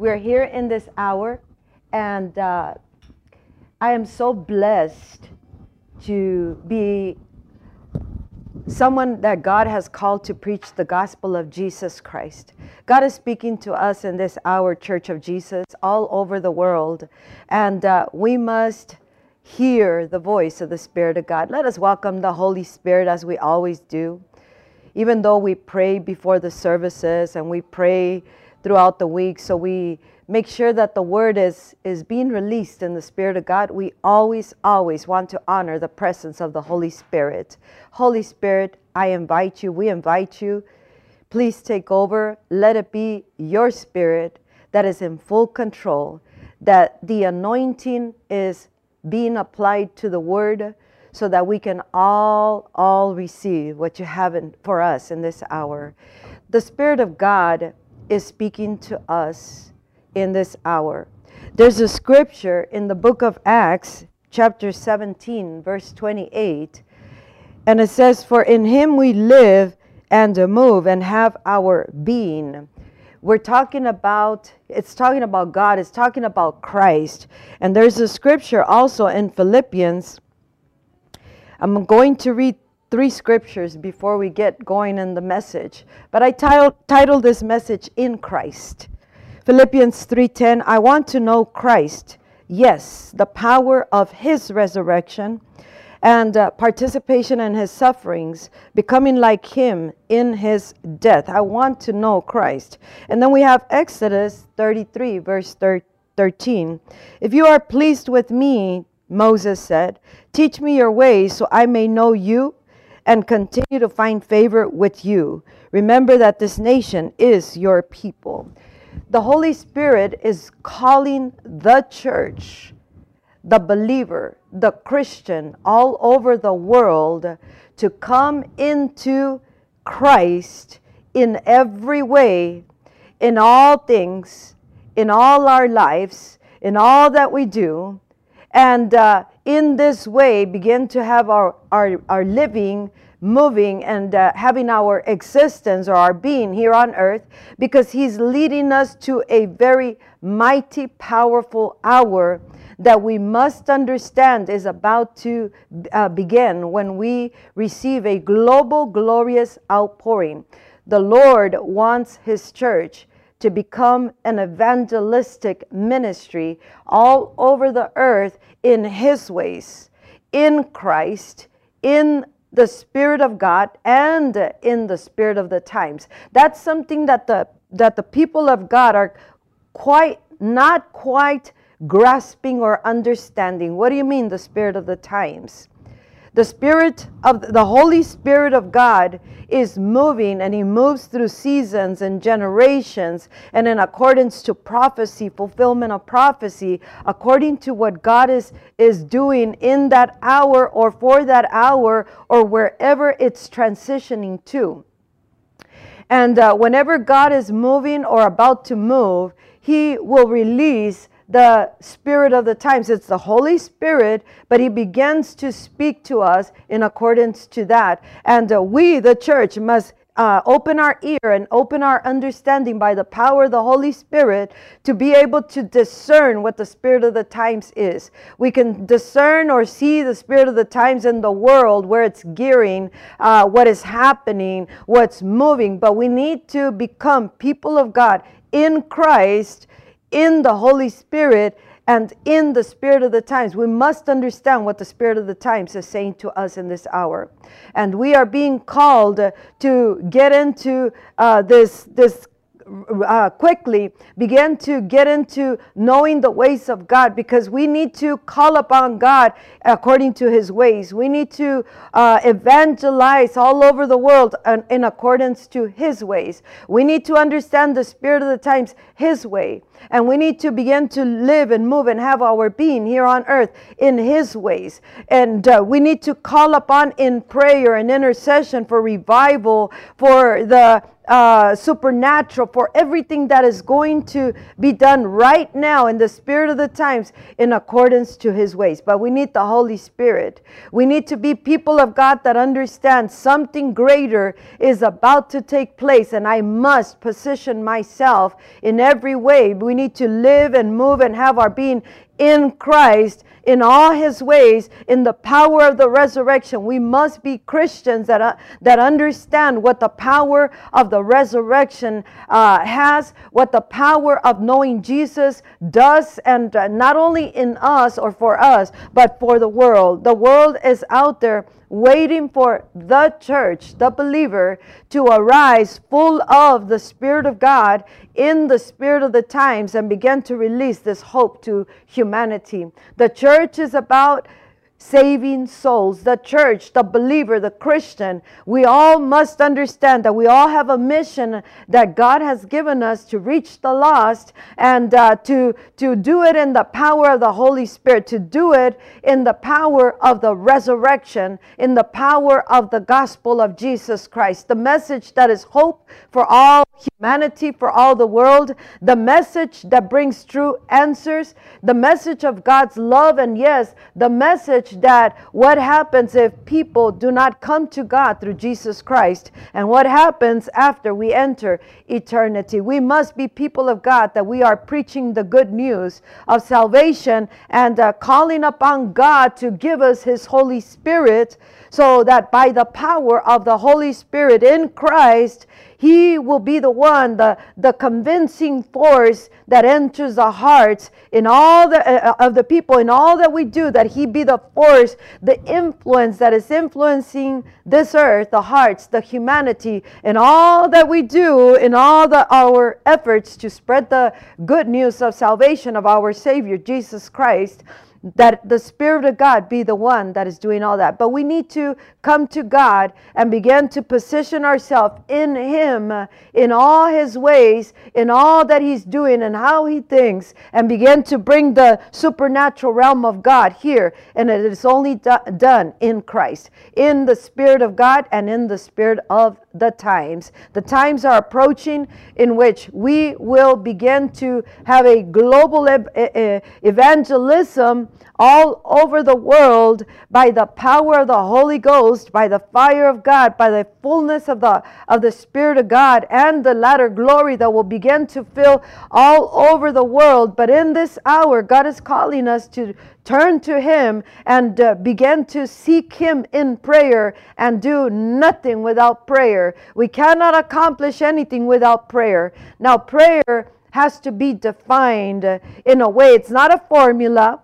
We're here in this hour, and uh, I am so blessed to be someone that God has called to preach the gospel of Jesus Christ. God is speaking to us in this hour, Church of Jesus, all over the world, and uh, we must hear the voice of the Spirit of God. Let us welcome the Holy Spirit as we always do. Even though we pray before the services and we pray throughout the week, so we make sure that the word is is being released in the spirit of God, we always always want to honor the presence of the Holy Spirit. Holy Spirit, I invite you, we invite you. Please take over. Let it be your spirit that is in full control, that the anointing is being applied to the word so that we can all all receive what you have in, for us in this hour. The spirit of God is speaking to us in this hour. There's a scripture in the book of Acts, chapter 17, verse 28, and it says, For in him we live and move and have our being. We're talking about, it's talking about God, it's talking about Christ. And there's a scripture also in Philippians. I'm going to read three scriptures before we get going in the message. But I titled, titled this message In Christ. Philippians 3:10 I want to know Christ. Yes, the power of his resurrection and uh, participation in his sufferings, becoming like him in his death. I want to know Christ. And then we have Exodus 33 verse 13. If you are pleased with me, Moses said, teach me your ways so I may know you and continue to find favor with you. Remember that this nation is your people. The Holy Spirit is calling the church, the believer, the Christian all over the world to come into Christ in every way, in all things, in all our lives, in all that we do, and uh, in this way begin to have our, our, our living moving and uh, having our existence or our being here on earth because he's leading us to a very mighty powerful hour that we must understand is about to uh, begin when we receive a global glorious outpouring. The lord wants his church to become an evangelistic ministry all over the earth in His ways, in Christ, in the Spirit of God, and in the Spirit of the times. That's something that the that the people of God are quite not quite grasping or understanding. What do you mean, the Spirit of the times? The Spirit of the Holy Spirit of God is moving and He moves through seasons and generations and in accordance to prophecy, fulfillment of prophecy, according to what God is, is doing in that hour or for that hour or wherever it's transitioning to. And uh, whenever God is moving or about to move, He will release the spirit of the times. It's the Holy Spirit, but He begins to speak to us in accordance to that. And uh, we, the church, must uh, open our ear and open our understanding by the power of the Holy Spirit to be able to discern what the spirit of the times is. We can discern or see the spirit of the times in the world where it's gearing, uh, what is happening, what's moving, but we need to become people of God in Christ in the Holy Spirit and in the spirit of the times. We must understand what the spirit of the times is saying to us in this hour. And we are being called to get into uh, this, this uh, quickly begin to get into knowing the ways of God because we need to call upon God according to his ways. We need to uh, evangelize all over the world in, in accordance to his ways. We need to understand the spirit of the times his way. And we need to begin to live and move and have our being here on earth in His ways. And uh, we need to call upon in prayer and intercession for revival, for the uh, supernatural, for everything that is going to be done right now in the spirit of the times in accordance to his ways. But we need the Holy Spirit. We need to be people of God that understand something greater is about to take place, and I must position myself in every way. We need to live and move and have our being in Christ in all his ways in the power of the resurrection. We must be Christians that, uh, that understand what the power of the resurrection uh, has, what the power of knowing Jesus does, and uh, not only in us or for us, but for the world. The world is out there waiting for the church, the believer, to arise full of the Spirit of God in the spirit of the times and begin to release this hope to humanity. The church is about saving souls. The church, the believer, the Christian, we all must understand that we all have a mission that God has given us to reach the lost and uh, to, to do it in the power of the Holy Spirit, to do it in the power of the resurrection, in the power of the gospel of Jesus Christ. The message that is hope for all humanity, for all the world, the message that brings true answers, the message of God's love, and yes, the message that what happens if people do not come to God through Jesus Christ and what happens after we enter eternity. We must be people of God that we are preaching the good news of salvation and uh, calling upon God to give us His Holy Spirit so that by the power of the Holy Spirit in Christ, he will be the one, the, the convincing force that enters the hearts in all the uh, of the people in all that we do. That He be the force, the influence that is influencing this earth, the hearts, the humanity, in all that we do, in all the, our efforts to spread the good news of salvation of our Savior Jesus Christ that the Spirit of God be the one that is doing all that. But we need to come to God and begin to position ourselves in Him, in all His ways, in all that He's doing and how He thinks, and begin to bring the supernatural realm of God here. And it is only do- done in Christ, in the Spirit of God and in the Spirit of the times. The times are approaching in which we will begin to have a global evangelism all over the world by the power of the Holy Ghost, by the fire of God, by the fullness of the of the Spirit of God, and the latter glory that will begin to fill all over the world. But in this hour, God is calling us to turn to Him and uh, begin to seek Him in prayer and do nothing without prayer. We cannot accomplish anything without prayer. Now, prayer has to be defined in a way, it's not a formula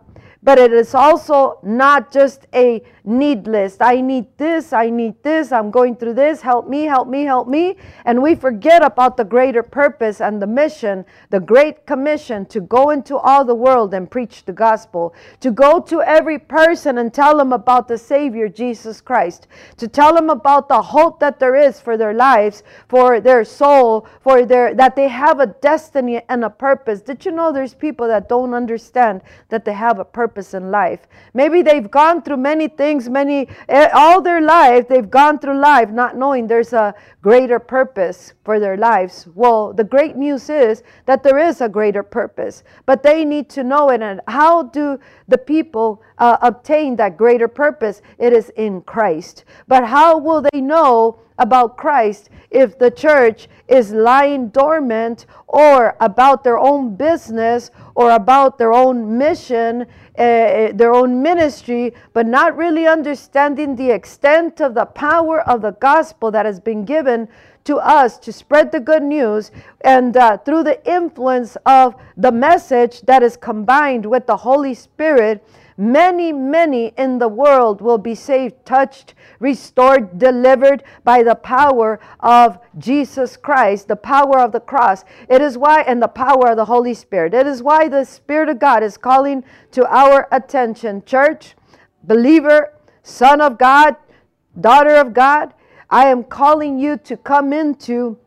but it is also not just a need list. I need this, I need this, I'm going through this, help me, help me, help me. And we forget about the greater purpose and the mission, the great commission to go into all the world and preach the gospel, to go to every person and tell them about the Savior, Jesus Christ, to tell them about the hope that there is for their lives, for their soul, for their that they have a destiny and a purpose. Did you know there's people that don't understand that they have a purpose in life? Maybe they've gone through many things things many eh, all their life they've gone through life not knowing there's a greater purpose for their lives. Well the great news is that there is a greater purpose but they need to know it. And how do the people uh, obtain that greater purpose it is in christ. But how will they know about Christ if the church is lying dormant or about their own business or about their own mission, uh, their own ministry, but not really understanding the extent of the power of the gospel that has been given to us to spread the good news and uh, through the influence of the message that is combined with the Holy Spirit Many, many in the world will be saved, touched, restored, delivered by the power of Jesus Christ, the power of the cross. It is why, and the power of the Holy Spirit. It is why the Spirit of God is calling to our attention. Church, believer, son of God, daughter of God, I am calling you to come into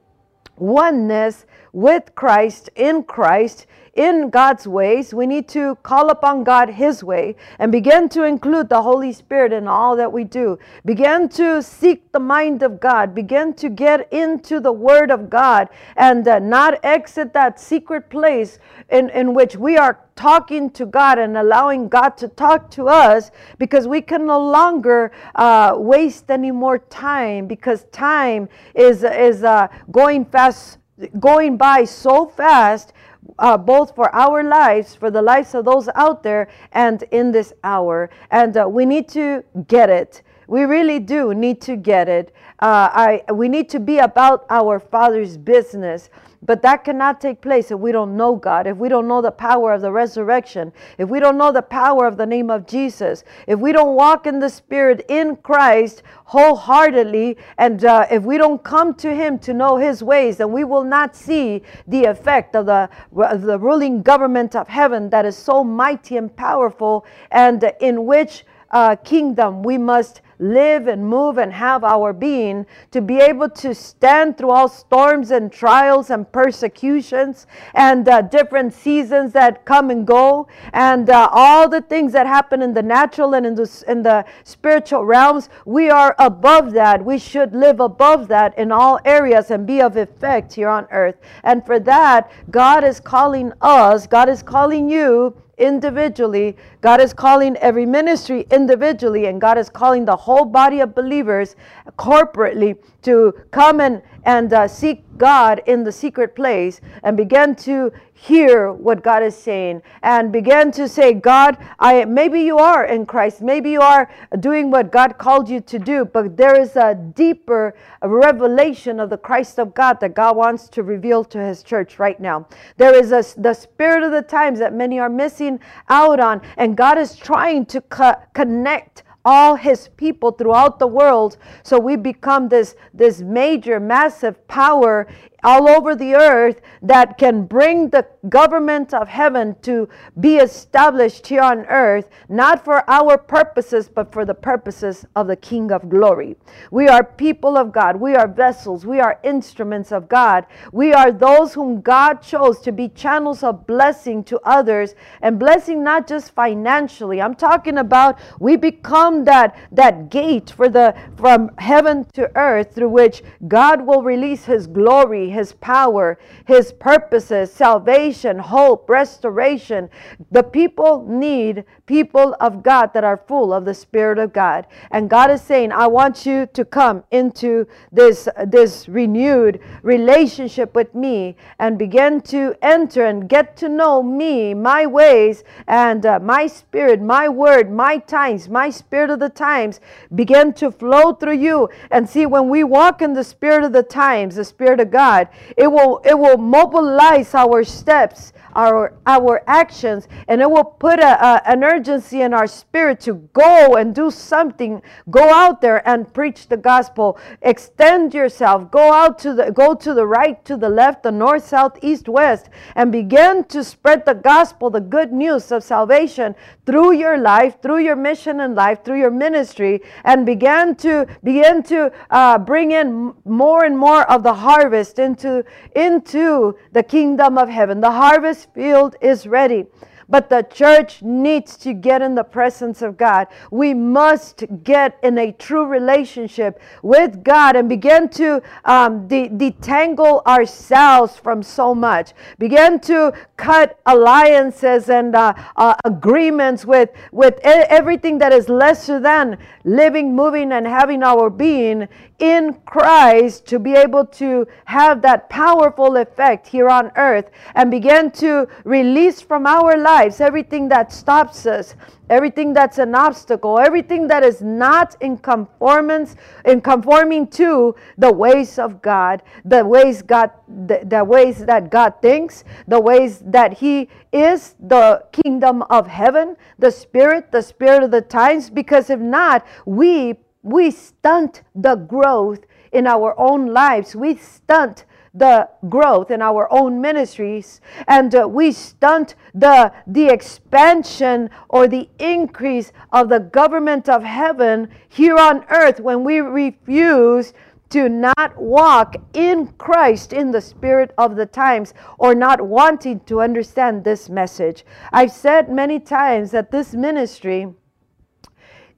oneness with Christ, in Christ, in God's ways. We need to call upon God His way and begin to include the Holy Spirit in all that we do. Begin to seek the mind of God. Begin to get into the Word of God and uh, not exit that secret place in, in which we are talking to God and allowing God to talk to us because we can no longer uh, waste any more time because time is, is uh, going fast going by so fast uh, both for our lives, for the lives of those out there, and in this hour. And uh, we need to get it. We really do need to get it. Uh, I, we need to be about our Father's business. But that cannot take place if we don't know God, if we don't know the power of the resurrection, if we don't know the power of the name of Jesus, if we don't walk in the Spirit in Christ wholeheartedly, and uh, if we don't come to Him to know His ways, then we will not see the effect of the, of the ruling government of heaven that is so mighty and powerful, and in which uh, kingdom we must live and move and have our being, to be able to stand through all storms and trials and persecutions and uh, different seasons that come and go, and uh, all the things that happen in the natural and in the, in the spiritual realms. We are above that. We should live above that in all areas and be of effect here on earth. And for that, God is calling us, God is calling you individually. God is calling every ministry individually, and God is calling the whole body of believers corporately to come and, and uh, seek God in the secret place and begin to hear what God is saying and begin to say, God, I maybe you are in Christ, maybe you are doing what God called you to do, but there is a deeper revelation of the Christ of God that God wants to reveal to his church right now. There is a, the spirit of the times that many are missing out on, and God is trying to co- connect all his people throughout the world. So we become this this major massive power all over the earth that can bring the government of heaven to be established here on earth, not for our purposes, but for the purposes of the King of glory. We are people of God. We are vessels. We are instruments of God. We are those whom God chose to be channels of blessing to others and blessing not just financially. I'm talking about we become that, that gate for the from heaven to earth through which God will release his glory his power, His purposes, salvation, hope, restoration. The people need people of God that are full of the Spirit of God. And God is saying, I want you to come into this, this renewed relationship with me and begin to enter and get to know me, my ways, and uh, my spirit, my word, my times, my spirit of the times begin to flow through you. And see, when we walk in the spirit of the times, the spirit of God. It will it will mobilize our steps, our our actions, and it will put a, a, an urgency in our spirit to go and do something. Go out there and preach the gospel. Extend yourself. Go out to the go to the right, to the left, the north, south, east, west, and begin to spread the gospel, the good news of salvation through your life, through your mission in life, through your ministry, and begin to begin to uh, bring in more and more of the harvest into into the kingdom of heaven. The harvest field is ready. But the church needs to get in the presence of God. We must get in a true relationship with God and begin to um, de- detangle ourselves from so much. Begin to cut alliances and uh, uh, agreements with, with everything that is lesser than living, moving, and having our being in Christ to be able to have that powerful effect here on earth and begin to release from our lives everything that stops us, everything that's an obstacle, everything that is not in conformance, in conforming to the ways of God, the ways God, the, the ways that God thinks, the ways that He is the kingdom of heaven, the spirit, the spirit of the times, because if not, we we stunt the growth in our own lives. We stunt the growth in our own ministries and uh, we stunt the the expansion or the increase of the government of heaven here on earth when we refuse to not walk in Christ in the spirit of the times or not wanting to understand this message. I've said many times that this ministry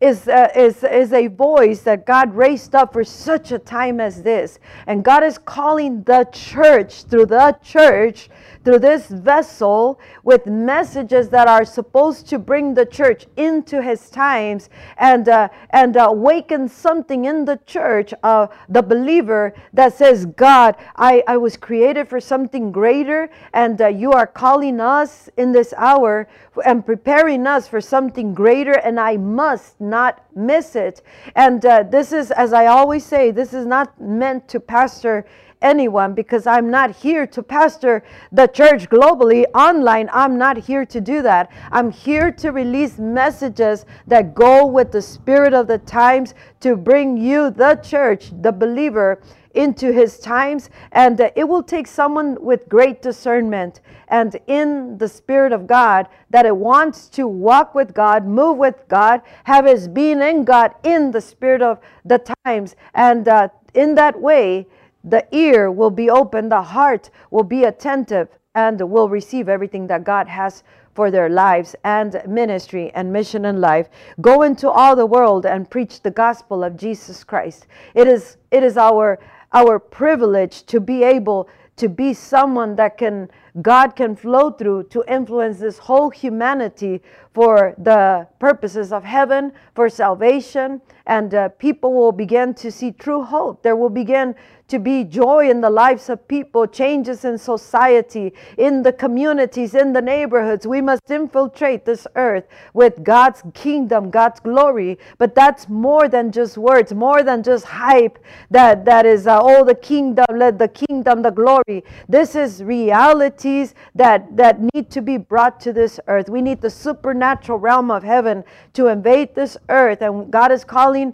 is, uh, is, is a voice that God raised up for such a time as this. And God is calling the church through the church through this vessel with messages that are supposed to bring the church into his times and uh, and awaken something in the church uh, the believer that says god i i was created for something greater and uh, you are calling us in this hour and preparing us for something greater and i must not miss it. And uh, this is as i always say this is not meant to pastor anyone because I'm not here to pastor the church globally online. I'm not here to do that. I'm here to release messages that go with the spirit of the times to bring you, the church, the believer, into his times. And uh, it will take someone with great discernment and in the Spirit of God that it wants to walk with God, move with God, have his being in God in the Spirit of the times. And uh, in that way, the ear will be open, the heart will be attentive, and will receive everything that God has for their lives and ministry and mission in life. Go into all the world and preach the gospel of Jesus Christ. It is it is our our privilege to be able to be someone that can God can flow through to influence this whole humanity for the purposes of heaven, for salvation, and uh, people will begin to see true hope. There will begin to be joy in the lives of people, changes in society, in the communities, in the neighborhoods. We must infiltrate this earth with God's kingdom, God's glory. But that's more than just words, more than just hype that, that is, uh, oh, the kingdom, let the kingdom, the glory. This is realities that, that need to be brought to this earth. We need the supernatural realm of heaven to invade this earth. And God is calling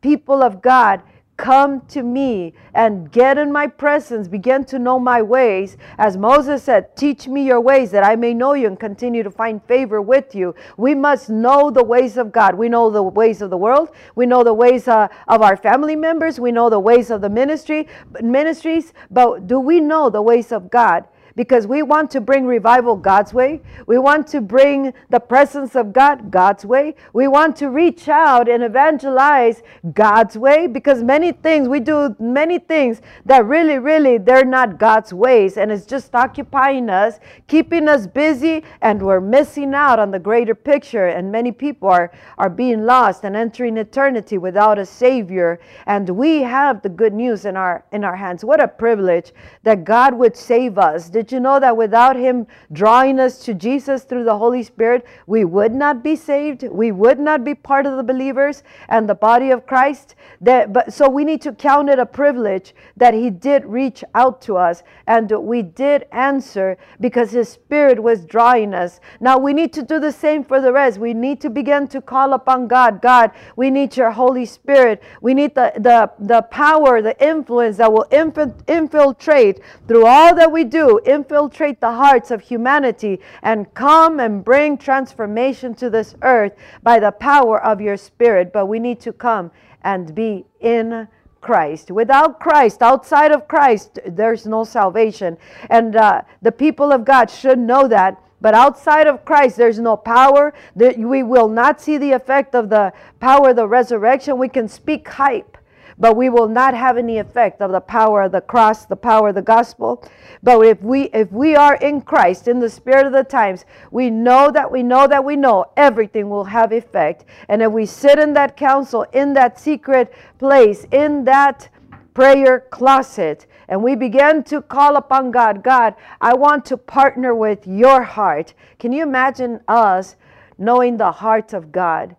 people of God Come to me and get in my presence, begin to know my ways. As Moses said, Teach me your ways that I may know you and continue to find favor with you. We must know the ways of God. We know the ways of the world. We know the ways uh, of our family members. We know the ways of the ministry ministries. But do we know the ways of God? Because we want to bring revival God's way. We want to bring the presence of God God's way. We want to reach out and evangelize God's way because many things, we do many things that really, really, they're not God's ways. And it's just occupying us, keeping us busy, and we're missing out on the greater picture. And many people are, are being lost and entering eternity without a Savior. And we have the good news in our in our hands. What a privilege that God would save us. Did did you know that without Him drawing us to Jesus through the Holy Spirit, we would not be saved? We would not be part of the believers and the body of Christ? That, but so we need to count it a privilege that He did reach out to us and we did answer because His Spirit was drawing us. Now we need to do the same for the rest. We need to begin to call upon God. God, we need your Holy Spirit. We need the, the, the power, the influence that will infiltrate through all that we do infiltrate the hearts of humanity and come and bring transformation to this earth by the power of your Spirit. But we need to come and be in Christ. Without Christ, outside of Christ, there's no salvation. And uh, the people of God should know that. But outside of Christ, there's no power. We will not see the effect of the power of the resurrection. We can speak hype but we will not have any effect of the power of the cross, the power of the gospel. But if we if we are in Christ, in the spirit of the times, we know that we know that we know everything will have effect. And if we sit in that council, in that secret place, in that prayer closet, and we begin to call upon God, God, I want to partner with your heart. Can you imagine us knowing the heart of God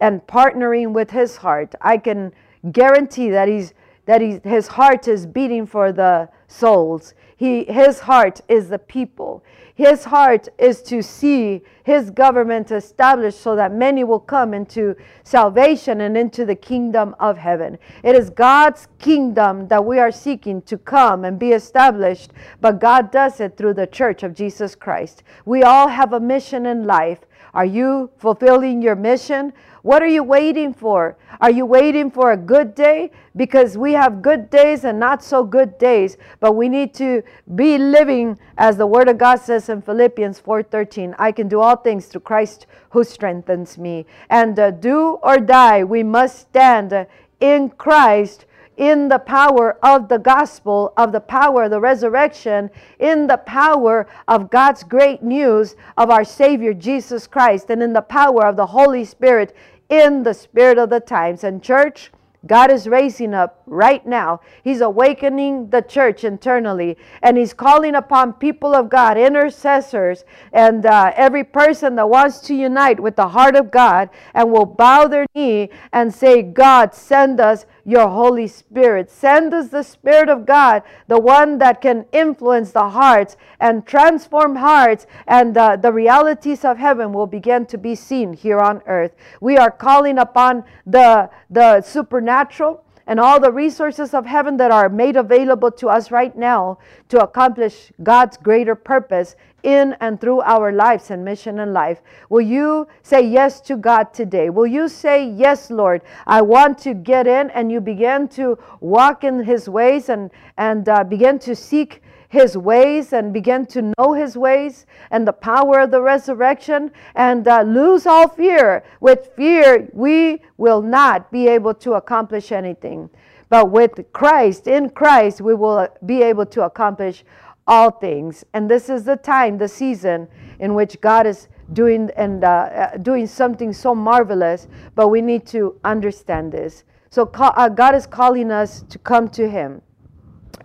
and partnering with his heart? I can guarantee that he's that he, his heart is beating for the souls. He, his heart is the people. His heart is to see his government established so that many will come into salvation and into the kingdom of heaven. It is God's kingdom that we are seeking to come and be established, but God does it through the church of Jesus Christ. We all have a mission in life. Are you fulfilling your mission? What are you waiting for? Are you waiting for a good day? Because we have good days and not so good days, but we need to be living as the word of God says in Philippians 4:13, I can do all things through Christ who strengthens me. And uh, do or die, we must stand in Christ in the power of the gospel, of the power of the resurrection, in the power of God's great news of our Savior Jesus Christ, and in the power of the Holy Spirit, in the spirit of the times. And, church, God is raising up right now. He's awakening the church internally, and He's calling upon people of God, intercessors, and uh, every person that wants to unite with the heart of God and will bow their knee and say, God, send us your Holy Spirit. Send us the Spirit of God, the one that can influence the hearts and transform hearts, and uh, the realities of heaven will begin to be seen here on earth. We are calling upon the, the supernatural and all the resources of heaven that are made available to us right now to accomplish God's greater purpose in and through our lives and mission in life. Will you say yes to God today? Will you say, Yes, Lord, I want to get in, and you begin to walk in His ways and, and uh, begin to seek his ways and begin to know his ways and the power of the resurrection and uh, lose all fear. With fear, we will not be able to accomplish anything. But with Christ, in Christ, we will be able to accomplish all things. And this is the time, the season in which God is doing and uh, uh, doing something so marvelous. But we need to understand this. So uh, God is calling us to come to Him,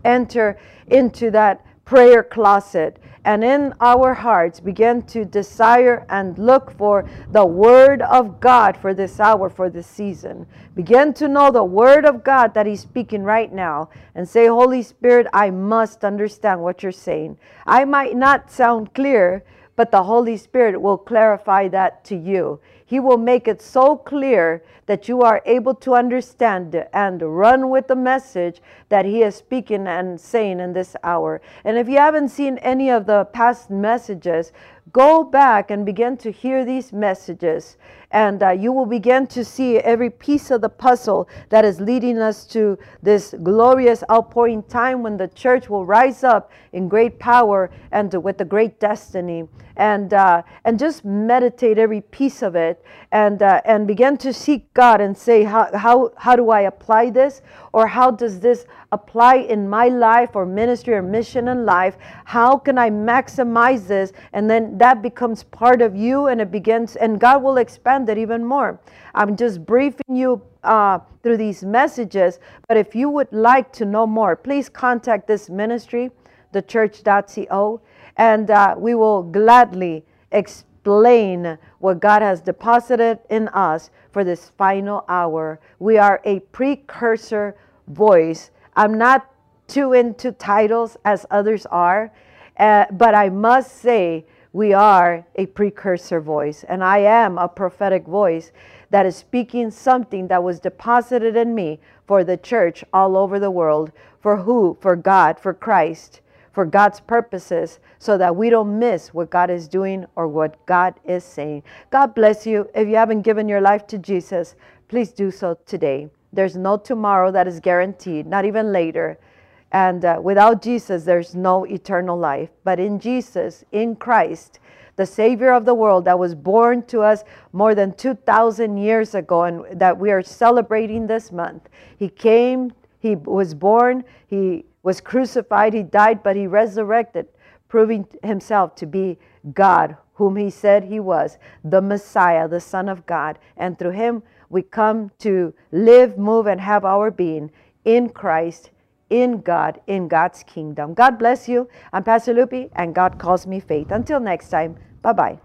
enter into that prayer closet and in our hearts begin to desire and look for the Word of God for this hour, for this season. Begin to know the Word of God that He's speaking right now and say, Holy Spirit, I must understand what you're saying. I might not sound clear, but the Holy Spirit will clarify that to you. He will make it so clear that you are able to understand and run with the message that He is speaking and saying in this hour. And if you haven't seen any of the past messages, go back and begin to hear these messages and uh, you will begin to see every piece of the puzzle that is leading us to this glorious outpouring time when the church will rise up in great power and with a great destiny. And uh, and just meditate every piece of it and uh, and begin to seek God and say how, how how do I apply this? Or how does this apply in my life or ministry or mission in life how can I maximize this and then that becomes part of you and it begins and God will expand it even more I'm just briefing you uh, through these messages but if you would like to know more please contact this ministry thechurch.co and uh, we will gladly explain what God has deposited in us for this final hour. We are a precursor voice. I'm not too into titles as others are, uh, but I must say we are a precursor voice, and I am a prophetic voice that is speaking something that was deposited in me for the church all over the world. For who? For God, for Christ for God's purposes so that we don't miss what God is doing or what God is saying. God bless you. If you haven't given your life to Jesus, please do so today. There's no tomorrow that is guaranteed, not even later. And uh, without Jesus, there's no eternal life. But in Jesus, in Christ, the Savior of the world that was born to us more than 2,000 years ago and that we are celebrating this month, He came, He was born, He was crucified, he died, but he resurrected, proving himself to be God, whom he said he was, the Messiah, the Son of God. And through him, we come to live, move, and have our being in Christ, in God, in God's kingdom. God bless you. I'm Pastor Lupi, and God calls me faith. Until next time, bye bye.